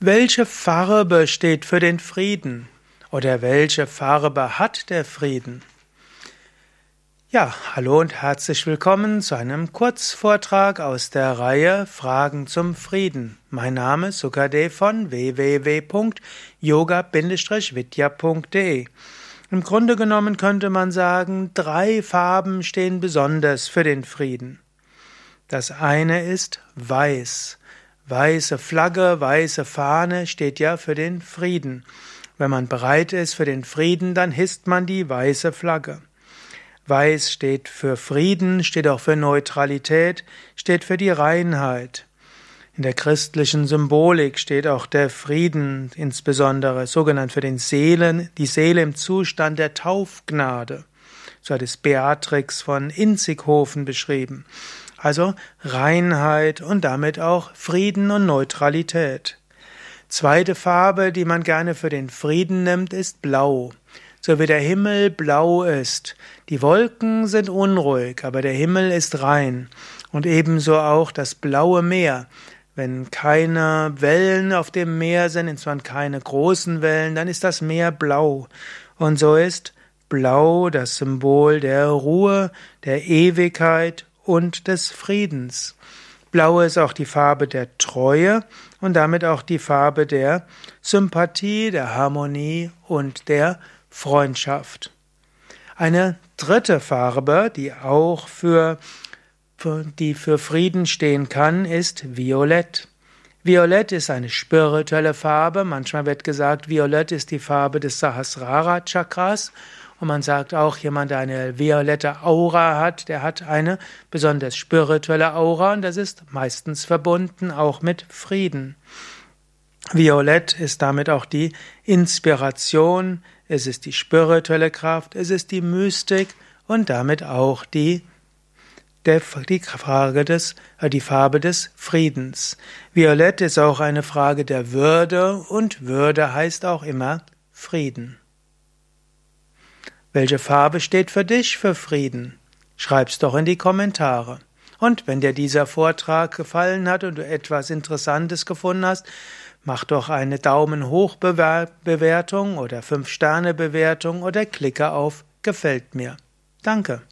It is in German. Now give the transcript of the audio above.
Welche Farbe steht für den Frieden? Oder welche Farbe hat der Frieden? Ja, hallo und herzlich willkommen zu einem Kurzvortrag aus der Reihe Fragen zum Frieden. Mein Name ist Sukade von www.yoga-vidya.de. Im Grunde genommen könnte man sagen, drei Farben stehen besonders für den Frieden. Das eine ist weiß. Weiße Flagge, weiße Fahne steht ja für den Frieden. Wenn man bereit ist für den Frieden, dann hisst man die weiße Flagge. Weiß steht für Frieden, steht auch für Neutralität, steht für die Reinheit. In der christlichen Symbolik steht auch der Frieden, insbesondere sogenannt für den Seelen, die Seele im Zustand der Taufgnade. So hat es Beatrix von Inzighofen beschrieben. Also Reinheit und damit auch Frieden und Neutralität. Zweite Farbe, die man gerne für den Frieden nimmt, ist Blau. So wie der Himmel blau ist. Die Wolken sind unruhig, aber der Himmel ist rein. Und ebenso auch das blaue Meer. Wenn keine Wellen auf dem Meer sind, insofern keine großen Wellen, dann ist das Meer blau. Und so ist Blau das Symbol der Ruhe, der Ewigkeit und des Friedens. Blau ist auch die Farbe der Treue und damit auch die Farbe der Sympathie, der Harmonie und der Freundschaft. Eine dritte Farbe, die auch für, für, die für Frieden stehen kann, ist Violett. Violett ist eine spirituelle Farbe. Manchmal wird gesagt, Violett ist die Farbe des Sahasrara Chakras und man sagt auch, jemand, der eine violette Aura hat, der hat eine besonders spirituelle Aura und das ist meistens verbunden auch mit Frieden. Violett ist damit auch die Inspiration, es ist die spirituelle Kraft, es ist die Mystik und damit auch die, die Frage des, äh, die Farbe des Friedens. Violett ist auch eine Frage der Würde und Würde heißt auch immer Frieden. Welche Farbe steht für dich für Frieden? Schreib's doch in die Kommentare. Und wenn dir dieser Vortrag gefallen hat und du etwas Interessantes gefunden hast, mach doch eine Daumen hoch Bewertung oder 5 Sterne Bewertung oder klicke auf Gefällt mir. Danke.